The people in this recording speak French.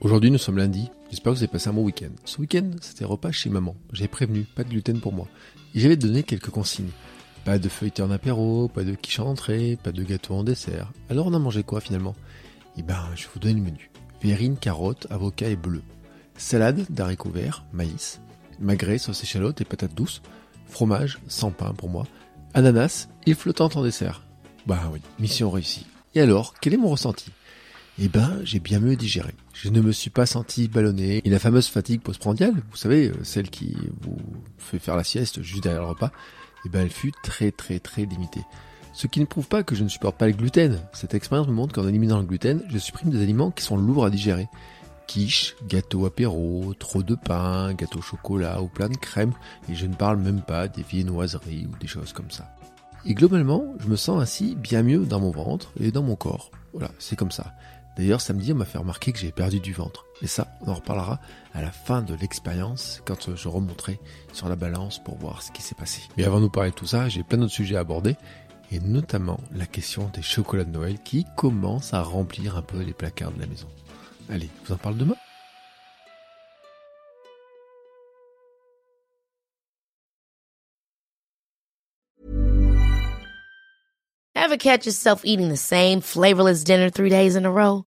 Aujourd'hui, nous sommes lundi. J'espère que vous avez passé un bon week-end. Ce week-end, c'était repas chez maman. J'ai prévenu, pas de gluten pour moi. Et j'avais donné quelques consignes. Pas de feuilleté en apéro, pas de quiche en entrée, pas de gâteau en dessert. Alors on a mangé quoi finalement? Eh ben, je vais vous donner le menu. Verrine, carottes, avocat et bleu. Salade d'haricots verts, maïs. Magret, sauce échalote et patates douces. Fromage, sans pain pour moi. Ananas et flottante en dessert. Bah oui, mission réussie. Et alors, quel est mon ressenti? Eh ben, j'ai bien mieux digéré. Je ne me suis pas senti ballonné. Et la fameuse fatigue postprandiale, vous savez, euh, celle qui vous fait faire la sieste juste derrière le repas, eh ben, elle fut très très très limitée. Ce qui ne prouve pas que je ne supporte pas le gluten. Cette expérience me montre qu'en éliminant le gluten, je supprime des aliments qui sont lourds à digérer. Quiche, gâteau apéro, trop de pain, gâteau au chocolat ou plein de crème, et je ne parle même pas des viennoiseries ou des choses comme ça. Et globalement, je me sens ainsi bien mieux dans mon ventre et dans mon corps. Voilà, c'est comme ça. D'ailleurs, samedi, on m'a fait remarquer que j'ai perdu du ventre. Et ça, on en reparlera à la fin de l'expérience, quand je remonterai sur la balance pour voir ce qui s'est passé. Mais avant de nous parler de tout ça, j'ai plein d'autres sujets à aborder, et notamment la question des chocolats de Noël qui commencent à remplir un peu les placards de la maison. Allez, je vous en parle demain Ever catch yourself eating the same flavorless dinner three days in a row?